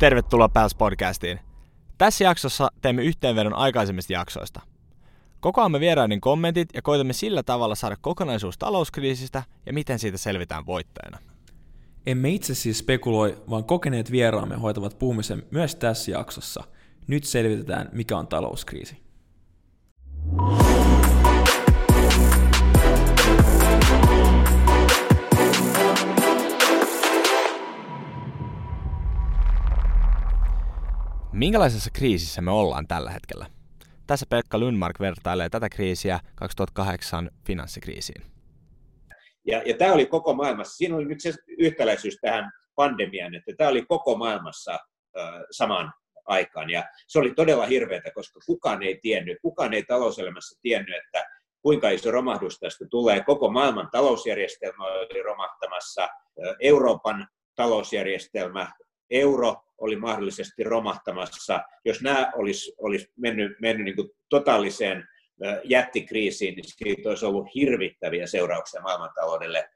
Tervetuloa Pals Podcastiin. Tässä jaksossa teemme yhteenvedon aikaisemmista jaksoista. Kokoamme vieraiden kommentit ja koitamme sillä tavalla saada kokonaisuus talouskriisistä ja miten siitä selvitään voittajana. Emme itse siis spekuloi, vaan kokeneet vieraamme hoitavat puhumisen myös tässä jaksossa. Nyt selvitetään, mikä on talouskriisi. Minkälaisessa kriisissä me ollaan tällä hetkellä? Tässä Pekka Lundmark vertailee tätä kriisiä 2008 finanssikriisiin. Ja, ja tämä oli koko maailmassa, siinä oli nyt se yhtäläisyys tähän pandemiaan, että tämä oli koko maailmassa äh, samaan aikaan. Ja se oli todella hirveätä, koska kukaan ei tiennyt, kukaan ei talouselämässä tiennyt, että kuinka iso romahdus tästä tulee. Koko maailman talousjärjestelmä oli romahtamassa, Euroopan talousjärjestelmä, euro oli mahdollisesti romahtamassa. Jos nämä olisi, olisi mennyt, mennyt niin kuin totaaliseen jättikriisiin, niin siitä olisi ollut hirvittäviä seurauksia maailmantaloudelle.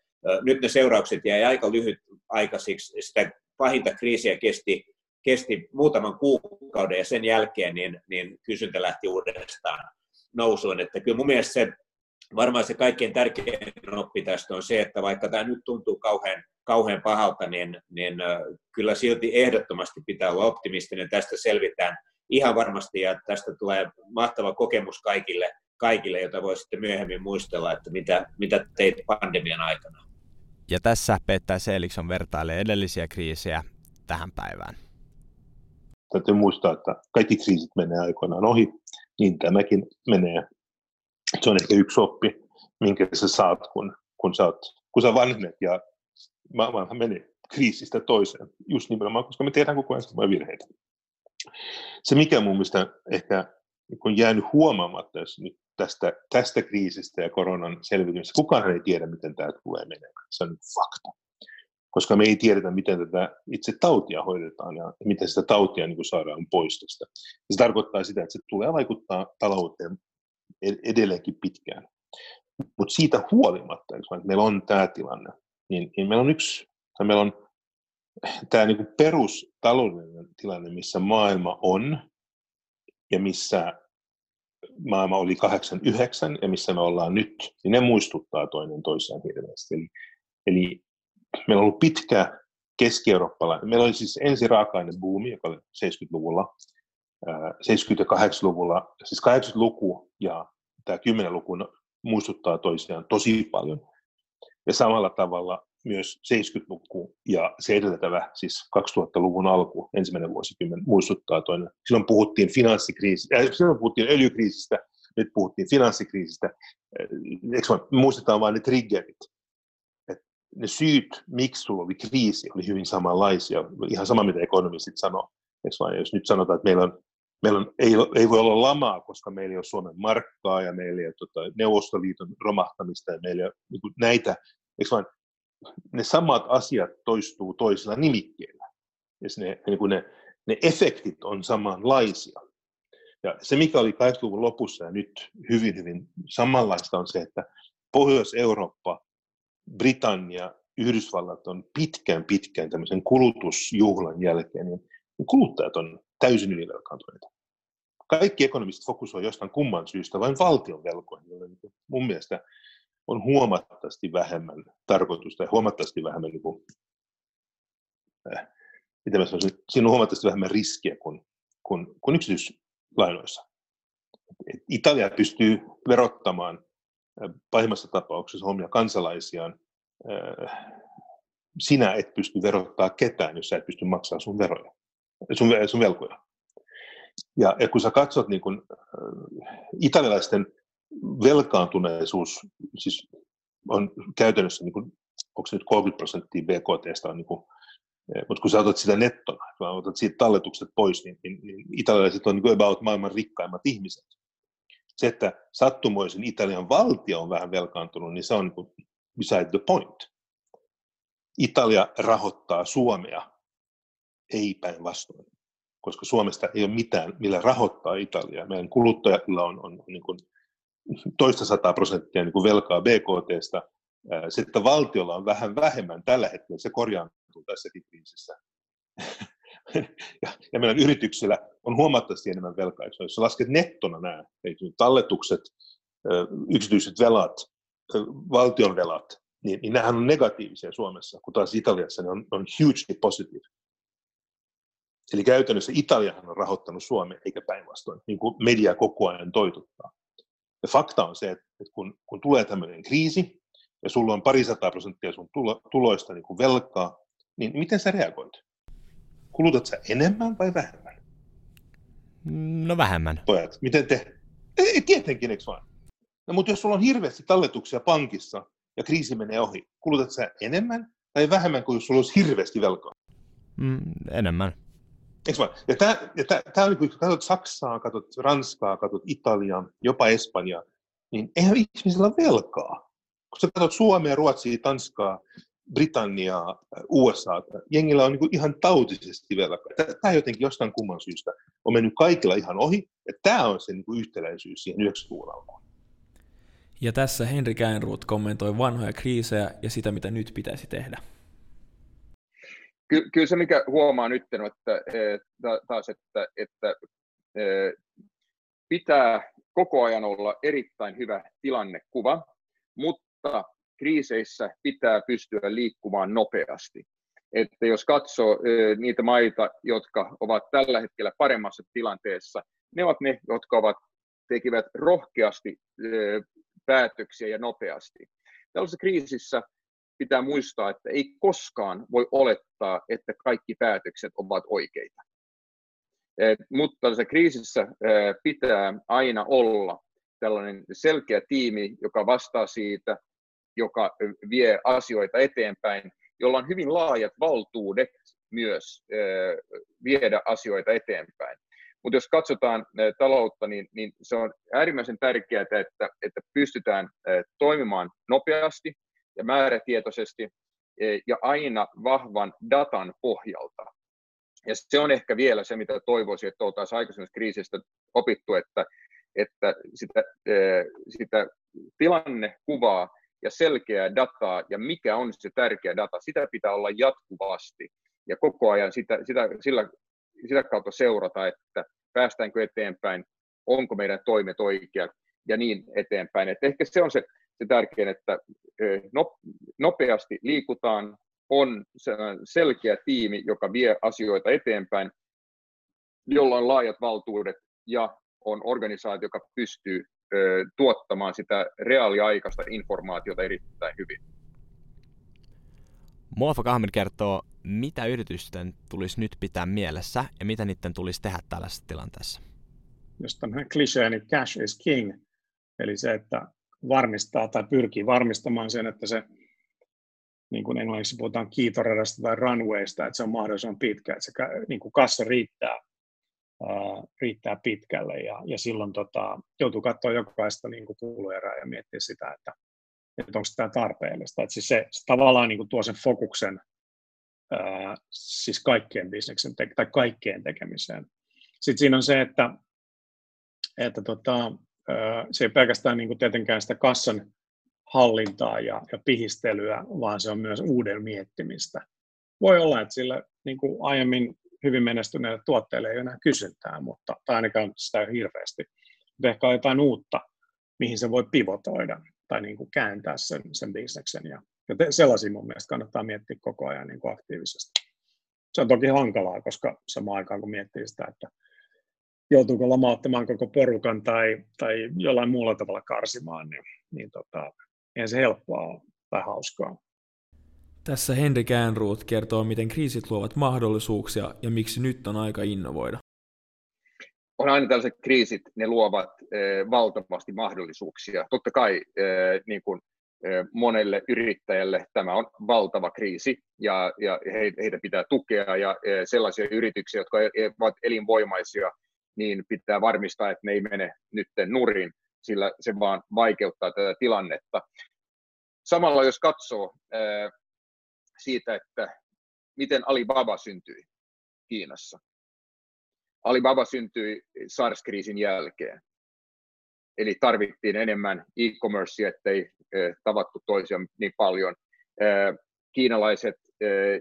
Nyt ne seuraukset jäi aika lyhyt aikaisiksi. Sitä pahinta kriisiä kesti, kesti muutaman kuukauden ja sen jälkeen niin, niin kysyntä lähti uudestaan nousuun. Että kyllä mun mielestä se, varmaan se kaikkein tärkein oppi tästä on se, että vaikka tämä nyt tuntuu kauhean, kauhean pahalta, niin, niin kyllä silti ehdottomasti pitää olla optimistinen. Tästä selvitään ihan varmasti ja tästä tulee mahtava kokemus kaikille, kaikille jota voi sitten myöhemmin muistella, että mitä, mitä teit pandemian aikana. Ja tässä Pettää Seelikson vertailee edellisiä kriisejä tähän päivään. Täytyy muistaa, että kaikki kriisit menee aikoinaan ohi, niin tämäkin menee. Se on ehkä yksi oppi, minkä sä saat, kun, kun, sä, oot, kun sä vanhenet ja maailmanhan menee kriisistä toiseen, just nimenomaan, koska me tehdään koko ajan samoja virheitä. Se, mikä mun mielestä ehkä on jäänyt huomaamatta jos nyt tästä, tästä kriisistä ja koronan selvitymisestä, kukaan ei tiedä, miten tämä tulee menemään. Se on nyt fakta. Koska me ei tiedetä, miten tätä itse tautia hoidetaan ja miten sitä tautia niin saadaan pois tästä. se tarkoittaa sitä, että se tulee vaikuttaa talouteen edelleenkin pitkään. Mutta siitä huolimatta, että meillä on tämä tilanne, niin, niin meillä on yksi, tai meillä on tämä niin perustaloudellinen tilanne, missä maailma on ja missä maailma oli 89 ja missä me ollaan nyt, niin ne muistuttaa toinen toisiaan hirveästi. Eli, eli meillä on ollut pitkä keski-eurooppalainen, meillä oli siis ensi raaka-ainebuumi, joka oli 70-luvulla, 70- ja 80-luvulla, siis 80-luku ja tämä 10-luku muistuttaa toisiaan tosi paljon. Ja samalla tavalla myös 70-luku ja se edeltävä, siis 2000-luvun alku, ensimmäinen vuosikymmen, muistuttaa toinen. Silloin puhuttiin finanssikriisistä, äh, silloin puhuttiin öljykriisistä, nyt puhuttiin finanssikriisistä. Äh, eikö vaan, muistetaan vain ne triggerit. Et ne syyt, miksi sulla oli kriisi, oli hyvin samanlaisia. Ihan sama, mitä ekonomistit sanoo. Eikö vaan, jos nyt sanotaan, että meillä on meillä on, ei, ei voi olla lamaa, koska meillä ei ole Suomen markkaa ja meillä ei ole tota, Neuvostoliiton romahtamista ja meillä ei ole niin näitä, eikö vaan, ne samat asiat toistuu toisilla nimikkeillä. Ja ne, niin kuin ne, ne efektit on samanlaisia. Ja se, mikä oli 80-luvun lopussa ja nyt hyvin, hyvin samanlaista, on se, että Pohjois-Eurooppa, Britannia, Yhdysvallat on pitkään, pitkään tämmöisen kulutusjuhlan jälkeen, niin kuluttajat on täysin ylivelkaantuneita. Kaikki ekonomistit fokusoivat jostain kumman syystä vain valtion velkoihin, joille mun mielestä on huomattavasti vähemmän tarkoitusta ja huomattavasti vähemmän, niin kuin, äh, mitä mä sanoisin, siinä on huomattavasti vähemmän riskiä kuin, kuin, kuin yksityislainoissa. Italia pystyy verottamaan äh, pahimmassa tapauksessa omia kansalaisiaan. Äh, sinä et pysty verottaa ketään, jos sä et pysty maksamaan sun veroja, sun, sun velkoja. Ja, ja kun sä katsot niin kun, äh, italialaisten velkaantuneisuus siis on käytännössä, niin kuin, onko se nyt 30 prosenttia BKT, on niin kuin, eh, mutta kun sä otat sitä nettona, kun otat siitä talletukset pois, niin, niin, niin italialaiset on niin about maailman rikkaimmat ihmiset. Se, että sattumoisin Italian valtio on vähän velkaantunut, niin se on niin beside the point. Italia rahoittaa Suomea, ei päinvastoin, koska Suomesta ei ole mitään, millä rahoittaa Italiaa. Meidän kuluttajilla on, on, niin kuin toista sataa prosenttia niin kuin velkaa BKTstä. Että valtiolla on vähän vähemmän tällä hetkellä, se korjaantuu tässäkin kriisissä. ja, ja meidän yrityksillä on huomattavasti enemmän velkaa. Jos lasket nettona nämä talletukset, yksityiset velat, valtion velat, niin, niin nämähän on negatiivisia Suomessa, kun taas Italiassa ne on, on hugely positive. Eli käytännössä Italiahan on rahoittanut Suomea, eikä päinvastoin, niin kuin media koko ajan toituttaa. Ja fakta on se, että kun, kun tulee tämmöinen kriisi, ja sulla on parisataa prosenttia sun tulo, tuloista niin kuin velkaa, niin miten sä reagoit? Kulutat sä enemmän vai vähemmän? No vähemmän. Pojat, miten te? Ei, tietenkin, eikö vaan? No, mutta jos sulla on hirveästi talletuksia pankissa ja kriisi menee ohi, kulutat sä enemmän tai vähemmän kuin jos sulla olisi hirveästi velkaa? Mm, enemmän. Eikö vaan? Ja tämä, ja tämä, tämä on, kun katsot Saksaa, katsot Ranskaa, katsot Italiaa, jopa Espanjaa, niin eihän ihmisillä ole velkaa. Kun sä katsot Suomea, Ruotsia, Tanskaa, Britanniaa, USA, jengillä on niin ihan tautisesti velkaa. Tämä jotenkin jostain kumman syystä on mennyt kaikilla ihan ohi, ja tämä on se niin yhtäläisyys siihen 90-luvun alkuun. Ja tässä Henri Käinruut kommentoi vanhoja kriisejä ja sitä, mitä nyt pitäisi tehdä. Ky- kyllä se, mikä huomaa nyt, että, että taas, että, että pitää koko ajan olla erittäin hyvä tilannekuva, mutta kriiseissä pitää pystyä liikkumaan nopeasti. Että jos katsoo niitä maita, jotka ovat tällä hetkellä paremmassa tilanteessa, ne ovat ne, jotka ovat, tekivät rohkeasti päätöksiä ja nopeasti. Tällaisessa kriisissä pitää muistaa, että ei koskaan voi olettaa, että kaikki päätökset ovat oikeita. Et, mutta se kriisissä pitää aina olla tällainen selkeä tiimi, joka vastaa siitä, joka vie asioita eteenpäin, jolla on hyvin laajat valtuudet myös viedä asioita eteenpäin. Mutta jos katsotaan taloutta, niin, niin se on äärimmäisen tärkeää, että, että pystytään toimimaan nopeasti ja määrätietoisesti ja aina vahvan datan pohjalta. Ja se on ehkä vielä se, mitä toivoisin, että oltaisiin aikaisemmassa kriisistä opittu, että, että sitä, sitä tilannekuvaa ja selkeää dataa ja mikä on se tärkeä data, sitä pitää olla jatkuvasti ja koko ajan sitä, sitä, sillä, sitä kautta seurata, että päästäänkö eteenpäin, onko meidän toimet oikeat ja niin eteenpäin. Et ehkä se on se, se tärkein, että nopeasti liikutaan, on selkeä tiimi, joka vie asioita eteenpäin, jolla on laajat valtuudet ja on organisaatio, joka pystyy tuottamaan sitä reaaliaikaista informaatiota erittäin hyvin. Muafa Kahmin kertoo, mitä yritysten tulisi nyt pitää mielessä ja mitä niiden tulisi tehdä tällaisessa tilanteessa. Jos tämmöinen klisee, niin cash is king, eli se, että varmistaa tai pyrkii varmistamaan sen, että se, niin kuin englanniksi puhutaan kiitoradasta tai runwaysta, että se on mahdollisimman pitkä, että se niin kuin kassa riittää, ää, riittää pitkälle ja, ja silloin tota, joutuu katsoa jokaista niin kuin kuluerää ja miettiä sitä, että, että onko tämä tarpeellista. Että siis se, se tavallaan niin kuin tuo sen fokuksen ää, siis kaikkeen bisneksen tai kaikkeen tekemiseen. Sitten siinä on se, että, että tota, se ei pelkästään niin kuin tietenkään sitä kassan hallintaa ja, ja pihistelyä, vaan se on myös uuden miettimistä. Voi olla, että sillä niin kuin aiemmin hyvin menestyneille tuotteille ei enää kysyntää, mutta, tai ainakaan sitä ei hirveästi. Mutta ehkä on jotain uutta, mihin se voi pivotoida tai niin kuin kääntää sen, sen bisneksen. Ja, ja te, sellaisia mun mielestä kannattaa miettiä koko ajan niin kuin aktiivisesti. Se on toki hankalaa, koska samaan aikaan kun miettii sitä, että joutuuko lomauttamaan koko porukan tai, tai jollain muulla tavalla karsimaan, niin, niin tota, eihän se helppoa ole tai hauskaa. Tässä Henri Käänruut kertoo, miten kriisit luovat mahdollisuuksia ja miksi nyt on aika innovoida. On aina tällaiset kriisit, ne luovat eh, valtavasti mahdollisuuksia. Totta kai eh, niin kuin, eh, monelle yrittäjälle tämä on valtava kriisi ja, ja he, heitä pitää tukea ja eh, sellaisia yrityksiä, jotka e, e, ovat elinvoimaisia – niin pitää varmistaa, että ne ei mene nyt nurin, sillä se vaan vaikeuttaa tätä tilannetta. Samalla jos katsoo siitä, että miten Alibaba syntyi Kiinassa. Alibaba syntyi SARS-kriisin jälkeen. Eli tarvittiin enemmän e-commercea, ettei tavattu toisia niin paljon. Kiinalaiset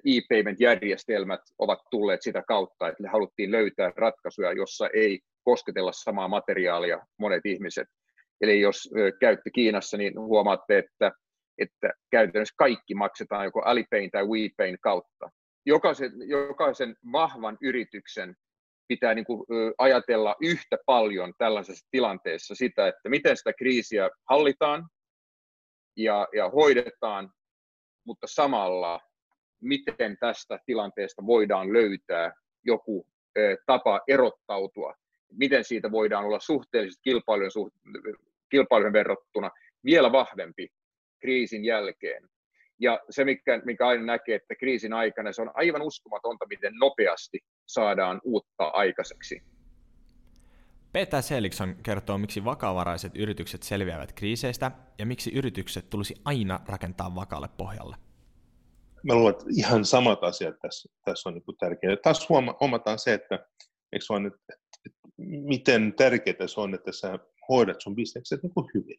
e-payment-järjestelmät ovat tulleet sitä kautta, että haluttiin löytää ratkaisuja, jossa ei kosketella samaa materiaalia monet ihmiset. Eli jos käytte Kiinassa, niin huomaatte, että, että käytännössä kaikki maksetaan joko Alipayn tai WePayn kautta. Jokaisen, jokaisen vahvan yrityksen pitää niin kuin ajatella yhtä paljon tällaisessa tilanteessa sitä, että miten sitä kriisiä hallitaan ja, ja hoidetaan, mutta samalla miten tästä tilanteesta voidaan löytää joku tapa erottautua, miten siitä voidaan olla suhteellisesti kilpailujen, suht, kilpailujen verrattuna vielä vahvempi kriisin jälkeen. Ja se, mikä, mikä aina näkee, että kriisin aikana se on aivan uskomatonta, miten nopeasti saadaan uutta aikaiseksi. Peter Selikson kertoo, miksi vakavaraiset yritykset selviävät kriiseistä ja miksi yritykset tulisi aina rakentaa vakaalle pohjalle. Mä luulen, että ihan samat asiat tässä, tässä on niin tärkeää. Taas huomataan se, että, eikö vaan, että, että miten tärkeää se on, että sä hoidat sun bisnekset niin hyvin.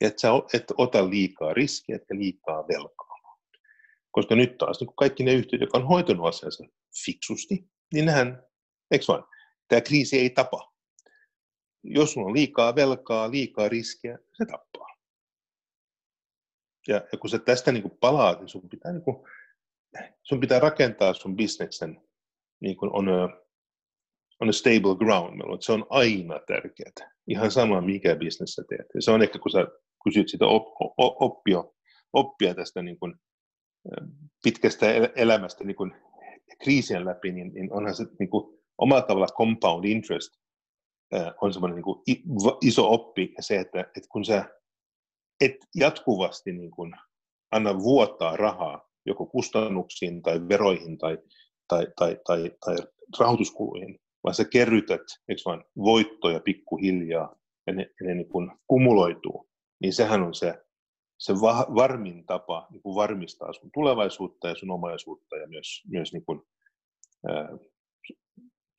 Että sä et ota liikaa riskiä, etkä liikaa velkaa. Koska nyt taas niin kaikki ne yhtiöt, jotka on hoitanut asiansa fiksusti, niin nehän, eikö vaan, tämä kriisi ei tapa. Jos sulla on liikaa velkaa, liikaa riskiä, se tappaa. Ja, ja kun sä tästä niin kuin palaat, niin sun pitää, niin kuin, sun pitää rakentaa sun bisneksen niin kuin on, a, on a stable ground. Se on aina tärkeää. Ihan sama, mikä bisnes sä teet. Ja se on ehkä, kun sä kysyt sitä op, op, oppia, oppia tästä niin kuin, pitkästä elämästä niin kuin kriisien läpi, niin, niin onhan se niin kuin, omalla tavalla compound interest on semmoinen niin kuin, iso oppi ja se, että, että kun sä et jatkuvasti niin kuin, anna vuottaa rahaa joko kustannuksiin tai veroihin tai, tai, tai, tai, tai rahoituskuluihin, vaan sä kerrytät eikö vaan, voittoja pikkuhiljaa ja ne, ja ne niin kuin kumuloituu, niin sehän on se se va- varmin tapa niin kuin varmistaa sun tulevaisuutta ja sun omaisuutta ja myös, myös niin kuin, ää,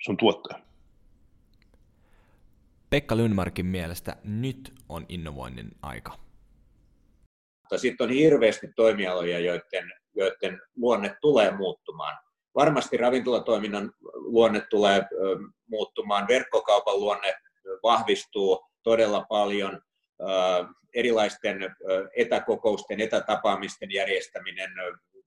sun tuottoja. Pekka Lundmarkin mielestä nyt on innovoinnin aika. Sitten on hirveästi toimialoja, joiden, joiden luonne tulee muuttumaan. Varmasti ravintolatoiminnan luonne tulee muuttumaan, verkkokaupan luonne vahvistuu todella paljon, erilaisten etäkokousten, etätapaamisten järjestäminen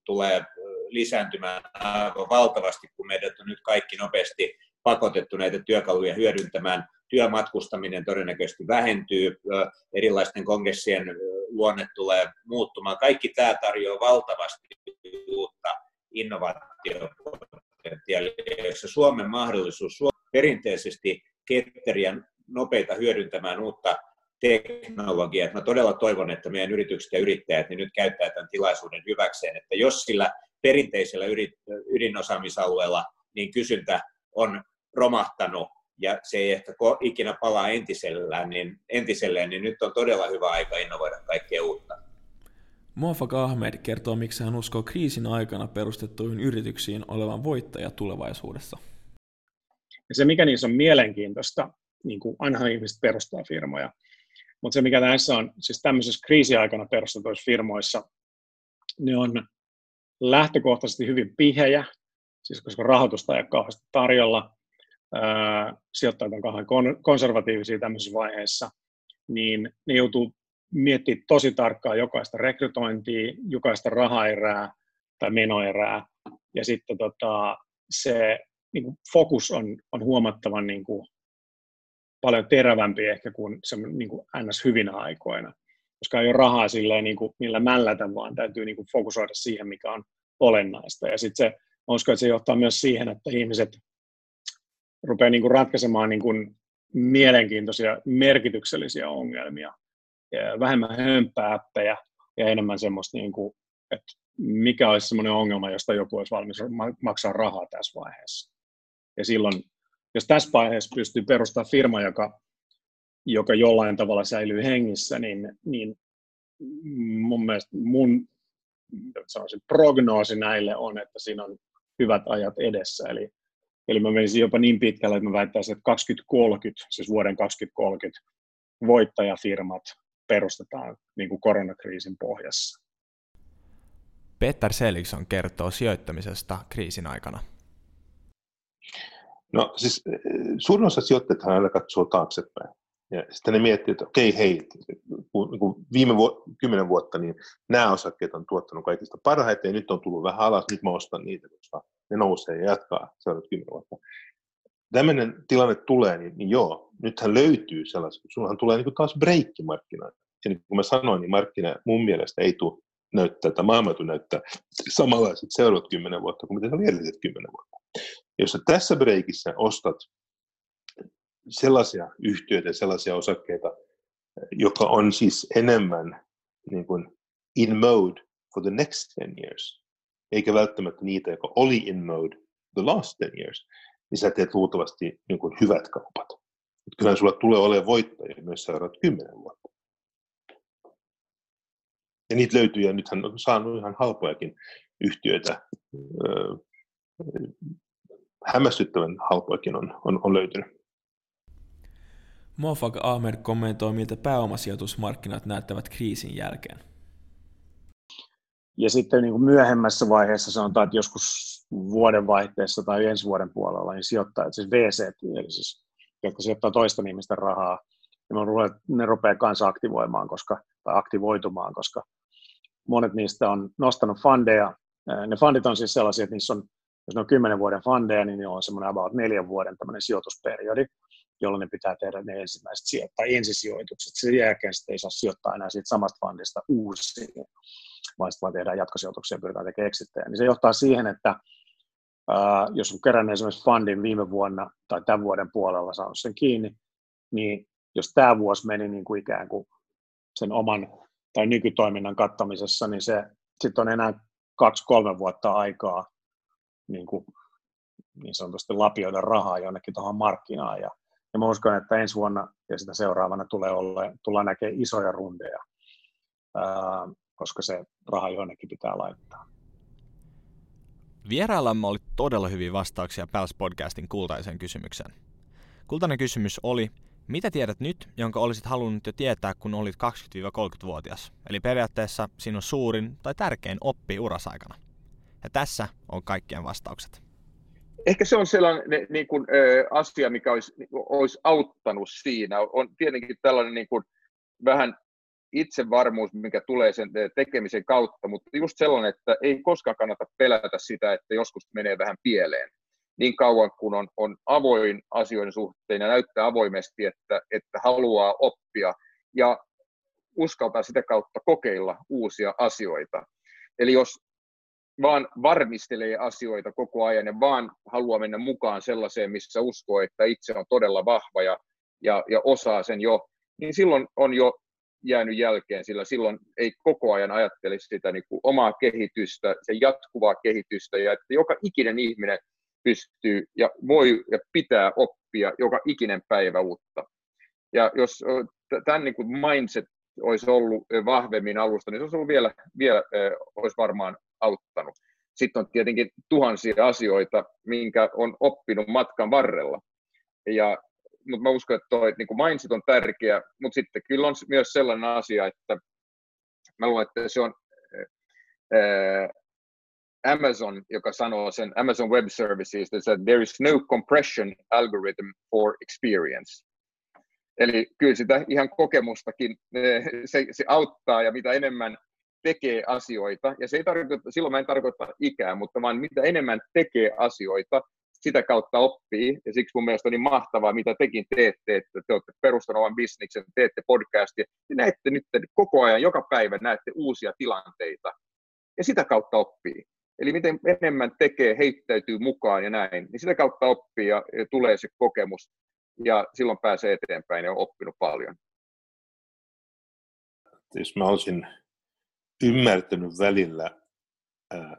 tulee lisääntymään aivan valtavasti, kun meidät on nyt kaikki nopeasti pakotettu näitä työkaluja hyödyntämään. Työmatkustaminen todennäköisesti vähentyy, erilaisten kongressien luonne tulee muuttumaan. Kaikki tämä tarjoaa valtavasti uutta innovaatiopotentiaalia, jossa Suomen mahdollisuus perinteisesti ketteriä nopeita hyödyntämään uutta teknologiaa. Mä todella toivon, että meidän yritykset ja yrittäjät niin nyt käyttää tämän tilaisuuden hyväkseen, että jos sillä perinteisellä ydinosaamisalueella niin kysyntä on romahtanut ja se ei ehkä ikinä palaa entisellään, niin, entiselleen, niin nyt on todella hyvä aika innovoida kaikkea uutta. Muafak Ahmed kertoo, miksi hän uskoo kriisin aikana perustettuihin yrityksiin olevan voittaja tulevaisuudessa. Ja se, mikä niissä on mielenkiintoista, niin kuin aina ihmiset perustaa firmoja, mutta se, mikä näissä on, siis tämmöisessä kriisiaikana perustetuissa firmoissa, ne on lähtökohtaisesti hyvin pihejä, siis koska rahoitusta ei ole kauheasti tarjolla, sijoittajat on kauhean konservatiivisia tämmöisessä vaiheessa, niin ne joutuu miettimään tosi tarkkaan jokaista rekrytointia, jokaista rahaerää tai menoerää, ja sitten tota, se niin kuin fokus on, on huomattavan niin kuin, paljon terävämpi ehkä kuin, se, niin kuin ns. hyvinä aikoina, koska ei ole rahaa silleen, niin kuin, millä mällätä, vaan täytyy niin kuin fokusoida siihen, mikä on olennaista. Ja sitten se, uskon, että se johtaa myös siihen, että ihmiset rupeaa niin kuin ratkaisemaan niin kuin mielenkiintoisia, merkityksellisiä ongelmia, ja vähemmän hömpääppejä ja enemmän semmoista, niin kuin, että mikä olisi semmoinen ongelma, josta joku olisi valmis maksaa rahaa tässä vaiheessa. Ja silloin jos tässä vaiheessa pystyy perustamaan firma, joka, joka jollain tavalla säilyy hengissä, niin, niin mun mielestä mun sanoisin, prognoosi näille on, että siinä on hyvät ajat edessä. Eli, eli mä menisin jopa niin pitkälle, että mä väittäisin, että 2030, siis vuoden 2030 voittajafirmat perustetaan niin kuin koronakriisin pohjassa. Peter Seligson kertoo sijoittamisesta kriisin aikana. No siis eh, suurin osa sijoittajat aina katsoo taaksepäin. Ja sitten ne miettii, että okei, hei, kun viime vu- kymmenen vuotta, niin nämä osakkeet on tuottanut kaikista parhaiten, ja nyt on tullut vähän alas, nyt mä ostan niitä, koska ne nousee ja jatkaa seuraavat kymmenen vuotta. Tämmöinen tilanne tulee, niin, niin joo, nythän löytyy sellaisia, sullahan tulee niin kuin taas breikkimarkkinoita. Ja niin kuin mä sanoin, niin markkina mun mielestä ei tule näyttää, että maailma näyttää samanlaiset seuraavat kymmenen vuotta kuin mitä se oli edelliset kymmenen vuotta. Jos sä tässä breikissä ostat sellaisia yhtiöitä, sellaisia osakkeita, joka on siis enemmän niin kuin in mode for the next 10 years, eikä välttämättä niitä, joka oli in mode the last 10 years, niin sä teet luultavasti niin kuin hyvät kaupat. Kyllä sulla tulee olemaan voittajia myös seuraavat kymmenen vuotta. Ja niitä löytyy, ja nythän on saanut ihan halpojakin yhtiöitä. hämmästyttävän halpojakin on, on, on löytynyt. Mofag Ahmed kommentoi, miltä pääomasijoitusmarkkinat näyttävät kriisin jälkeen. Ja sitten niin kuin myöhemmässä vaiheessa sanotaan, että joskus vuoden vaihteessa tai ensi vuoden puolella, niin sijoittajat, siis VC, eli siis, jotka sijoittaa toisten ihmisten rahaa, niin ne rupeaa kanssa aktivoimaan, koska, tai aktivoitumaan, koska monet niistä on nostanut fundeja. Ne fundit on siis sellaisia, että niissä on, jos ne on kymmenen vuoden fundeja, niin ne on semmoinen about neljän vuoden tämmöinen sijoitusperiodi, jolloin ne pitää tehdä ne ensimmäiset sijoit- tai ensisijoitukset. Sen jälkeen sitten ei saa sijoittaa enää siitä samasta fundista uusiin, vaan sitten vaan tehdään jatkosijoituksia ja pyritään tekemään exittejä. Niin se johtaa siihen, että ää, jos on kerännyt esimerkiksi fundin viime vuonna tai tämän vuoden puolella saanut sen kiinni, niin jos tämä vuosi meni niin kuin ikään kuin sen oman tai nykytoiminnan kattamisessa, niin se sitten on enää kaksi-kolme vuotta aikaa niin, kuin, niin sanotusti lapioida rahaa jonnekin tuohon markkinaan. Ja, ja mä uskon, että ensi vuonna ja sitä seuraavana tulee olla, tullaan näkemään isoja rundeja, ää, koska se raha jonnekin pitää laittaa. Vieraillamme oli todella hyviä vastauksia Pals Podcastin kultaiseen kysymykseen. Kultainen kysymys oli, mitä tiedät nyt, jonka olisit halunnut jo tietää, kun olit 20-30-vuotias? Eli periaatteessa sinun suurin tai tärkein oppi urasaikana. Ja tässä on kaikkien vastaukset. Ehkä se on sellainen niin kuin, asia, mikä olisi, olisi auttanut siinä. On tietenkin tällainen niin kuin, vähän itsevarmuus, mikä tulee sen tekemisen kautta, mutta just sellainen, että ei koskaan kannata pelätä sitä, että joskus menee vähän pieleen niin kauan kun on, on avoin asioiden suhteen ja näyttää avoimesti, että, että haluaa oppia ja uskaltaa sitä kautta kokeilla uusia asioita. Eli jos vaan varmistelee asioita koko ajan ja vaan haluaa mennä mukaan sellaiseen, missä uskoo, että itse on todella vahva ja, ja, ja osaa sen jo, niin silloin on jo jäänyt jälkeen, sillä silloin ei koko ajan ajattele sitä niin kuin omaa kehitystä, sen jatkuvaa kehitystä, ja että joka ikinen ihminen pystyy ja voi ja pitää oppia joka ikinen päivä uutta. Ja jos tämän niin kuin mindset olisi ollut vahvemmin alusta, niin se olisi ollut vielä, vielä olisi varmaan auttanut. Sitten on tietenkin tuhansia asioita, minkä on oppinut matkan varrella. Ja, mutta mä uskon, että toi, niin kuin mindset on tärkeä, mutta sitten kyllä on myös sellainen asia, että mä luulen, että se on Amazon, joka sanoo sen Amazon Web Services, että there is no compression algorithm for experience. Eli kyllä sitä ihan kokemustakin se, se auttaa ja mitä enemmän tekee asioita, ja se ei tarkoita, silloin mä en tarkoita ikää, mutta vaan mitä enemmän tekee asioita, sitä kautta oppii, ja siksi mun mielestä on niin mahtavaa, mitä tekin teette, että te olette perustaneet oman bisneksen, teette podcastia, ja näette nyt koko ajan, joka päivä näette uusia tilanteita, ja sitä kautta oppii. Eli miten enemmän tekee, heittäytyy mukaan ja näin, niin sitä kautta oppii ja, tulee se kokemus ja silloin pääsee eteenpäin ja on oppinut paljon. Jos mä olisin ymmärtänyt välillä ää,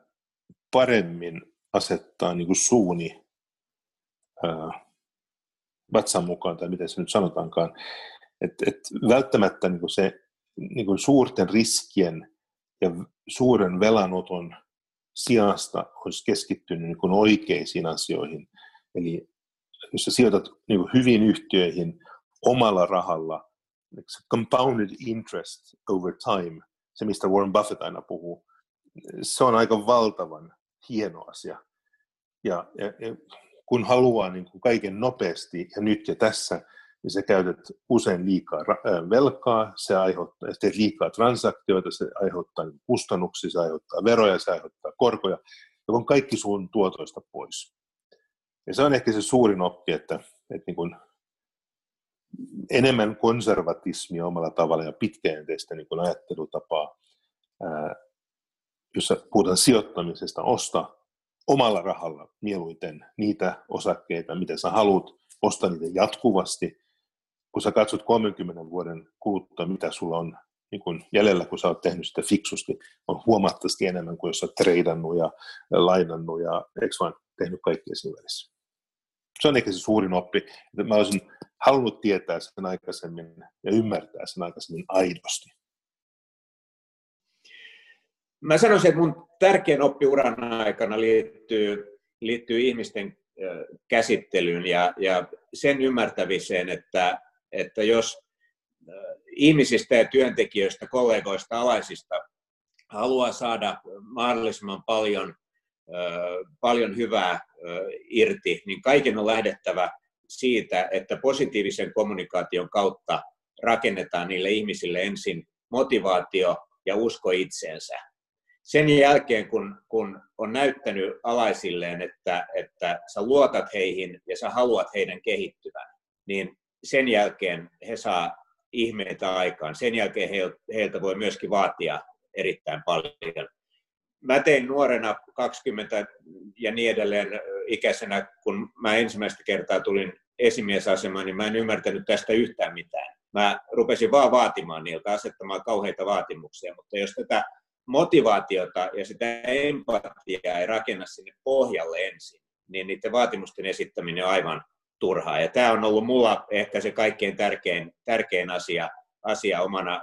paremmin asettaa niin kuin suuni ää, vatsan mukaan, tai miten se nyt sanotaankaan, että et välttämättä niin kuin se niin kuin suurten riskien ja suuren velanoton sijasta olisi keskittynyt niin kuin oikeisiin asioihin. Eli jos sä sijoitat niin kuin hyvin yhtiöihin omalla rahalla, se compounded interest over time, se mistä Warren Buffett aina puhuu, se on aika valtavan hieno asia. Ja, ja, ja kun haluaa niin kuin kaiken nopeasti ja nyt ja tässä, niin sä käytät usein liikaa velkaa, se aiheuttaa, teet liikaa transaktioita, se aiheuttaa kustannuksia, se aiheuttaa veroja, se aiheuttaa korkoja, joka on kaikki sun tuotoista pois. Ja se on ehkä se suurin oppi, että, että niin kuin enemmän konservatismia omalla tavalla ja pitkäjänteistä niin ajattelutapaa, jossa puhutaan sijoittamisesta, osta omalla rahalla mieluiten niitä osakkeita, mitä sä haluat, osta niitä jatkuvasti. Kun sä katsot 30 vuoden kuluttua, mitä sulla on niin kun jäljellä, kun sä oot tehnyt sitä fiksusti, on huomattavasti enemmän kuin jos sä treidannut ja lainannut ja eikö vaan tehnyt kaikkea siinä välissä. Se on ehkä se suurin oppi, että mä olisin halunnut tietää sen aikaisemmin ja ymmärtää sen aikaisemmin aidosti. Mä sanoisin, että mun tärkein oppi uran aikana liittyy, liittyy ihmisten käsittelyyn ja, ja sen ymmärtämiseen, että, että jos ihmisistä ja työntekijöistä, kollegoista, alaisista haluaa saada mahdollisimman paljon, paljon hyvää irti, niin kaiken on lähdettävä siitä, että positiivisen kommunikaation kautta rakennetaan niille ihmisille ensin motivaatio ja usko itseensä. Sen jälkeen, kun, kun on näyttänyt alaisilleen, että, että sä luotat heihin ja sä haluat heidän kehittyvän, niin sen jälkeen he saa ihmeitä aikaan. Sen jälkeen heiltä voi myöskin vaatia erittäin paljon. Mä tein nuorena 20 ja niin edelleen ikäisenä, kun mä ensimmäistä kertaa tulin esimiesasemaan, niin mä en ymmärtänyt tästä yhtään mitään. Mä rupesin vaan vaatimaan niiltä, asettamaan kauheita vaatimuksia, mutta jos tätä motivaatiota ja sitä empatiaa ei rakenna sinne pohjalle ensin, niin niiden vaatimusten esittäminen on aivan turhaa. Ja tämä on ollut mulla ehkä se kaikkein tärkein, tärkein asia, asia omana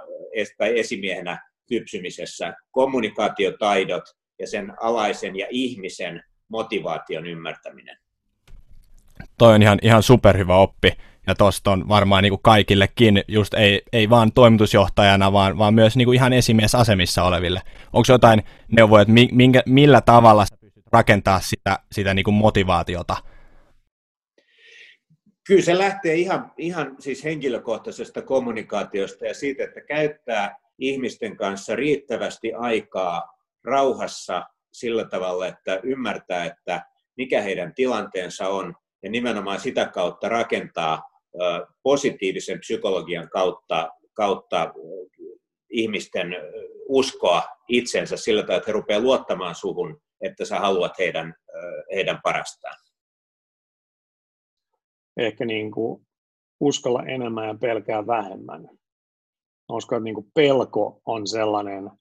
tai esimiehenä kypsymisessä. Kommunikaatiotaidot ja sen alaisen ja ihmisen motivaation ymmärtäminen. Toi on ihan, ihan superhyvä oppi. Ja tosta on varmaan niin kuin kaikillekin, just ei, ei vaan toimitusjohtajana, vaan, vaan myös niin kuin ihan esimiesasemissa oleville. Onko jotain neuvoja, että minkä, millä tavalla sä pystyt rakentaa sitä, sitä niin kuin motivaatiota Kyllä se lähtee ihan, ihan siis henkilökohtaisesta kommunikaatiosta ja siitä, että käyttää ihmisten kanssa riittävästi aikaa rauhassa sillä tavalla, että ymmärtää, että mikä heidän tilanteensa on ja nimenomaan sitä kautta rakentaa positiivisen psykologian kautta, kautta ihmisten uskoa itsensä sillä tavalla, että he rupeavat luottamaan suhun, että sä haluat heidän, heidän parastaan ehkä niin kuin uskalla enemmän ja pelkää vähemmän. Uskon, että niin kuin pelko on sellainen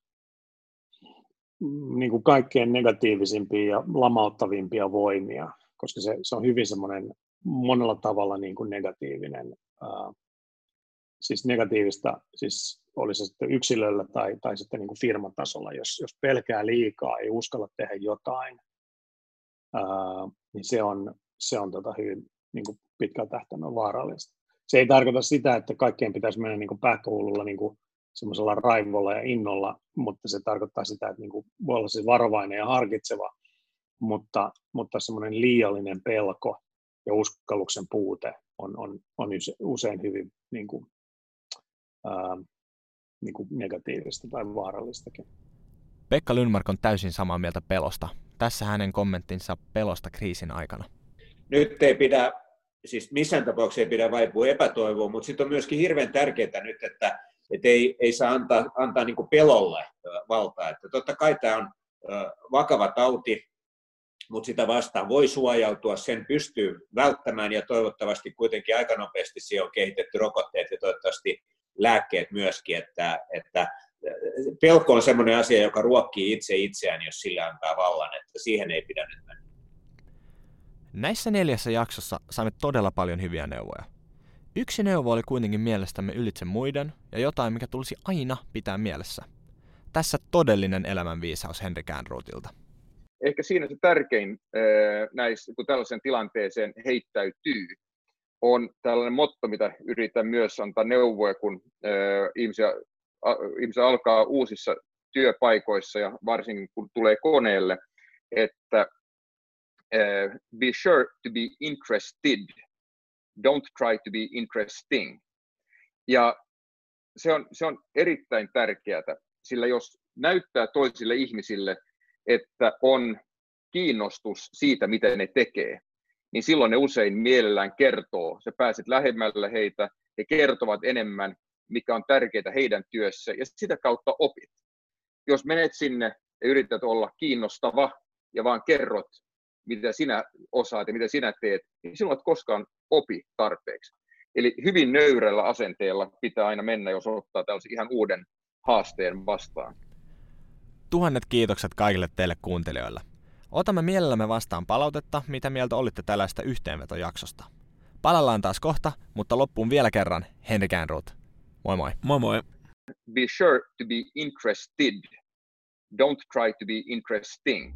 niin kuin kaikkein negatiivisimpia ja lamauttavimpia voimia, koska se, se on hyvin semmoinen monella tavalla niin kuin negatiivinen, ää, siis negatiivista, siis oli se sitten yksilöllä tai, tai sitten niin kuin firmatasolla, jos, jos pelkää liikaa, ei uskalla tehdä jotain, ää, niin se on, se on tota hyvin niin kuin pitkällä tähtäimellä vaarallista. Se ei tarkoita sitä, että kaikkeen pitäisi mennä niin pähkähullulla niin semmoisella raivolla ja innolla, mutta se tarkoittaa sitä, että niin kuin voi olla siis varovainen ja harkitseva, mutta, mutta semmoinen liiallinen pelko ja uskalluksen puute on, on, on usein hyvin niin kuin, ää, niin kuin negatiivista tai vaarallistakin. Pekka Lundmark on täysin samaa mieltä pelosta. Tässä hänen kommenttinsa pelosta kriisin aikana. Nyt ei pidä siis missään tapauksessa ei pidä vaipua epätoivoon, mutta sitten on myöskin hirveän tärkeää nyt, että, että ei, ei saa antaa, antaa niin pelolle valtaa. Että totta kai tämä on vakava tauti, mutta sitä vastaan voi suojautua, sen pystyy välttämään ja toivottavasti kuitenkin aika nopeasti siihen on kehitetty rokotteet ja toivottavasti lääkkeet myöskin, että, että pelko on sellainen asia, joka ruokkii itse itseään, jos sillä antaa vallan, että siihen ei pidä nyt mennä. Näissä neljässä jaksossa saimme todella paljon hyviä neuvoja. Yksi neuvo oli kuitenkin mielestämme ylitse muiden ja jotain, mikä tulisi aina pitää mielessä. Tässä todellinen elämänviisaus Henri Käänruutilta. Ehkä siinä se tärkein näissä, kun tällaisen tilanteeseen heittäytyy, on tällainen motto, mitä yritän myös antaa neuvoja, kun ihmisiä, ihmisiä alkaa uusissa työpaikoissa ja varsinkin kun tulee koneelle, että uh, be sure to be interested, don't try to be interesting. Ja se on, se on erittäin tärkeää, sillä jos näyttää toisille ihmisille, että on kiinnostus siitä, miten ne tekee, niin silloin ne usein mielellään kertoo. Se pääset lähemmälle heitä, he kertovat enemmän, mikä on tärkeää heidän työssä, ja sitä kautta opit. Jos menet sinne ja yrität olla kiinnostava ja vaan kerrot, mitä sinä osaat ja mitä sinä teet, niin silloin et koskaan opi tarpeeksi. Eli hyvin nöyrällä asenteella pitää aina mennä, jos ottaa tällaisen ihan uuden haasteen vastaan. Tuhannet kiitokset kaikille teille kuuntelijoille. Otamme mielellämme vastaan palautetta, mitä mieltä olitte tällaista yhteenvetojaksosta. Palallaan taas kohta, mutta loppuun vielä kerran Henri Kärnruut. Moi moi. Moi moi. Be sure to be interested. Don't try to be interesting.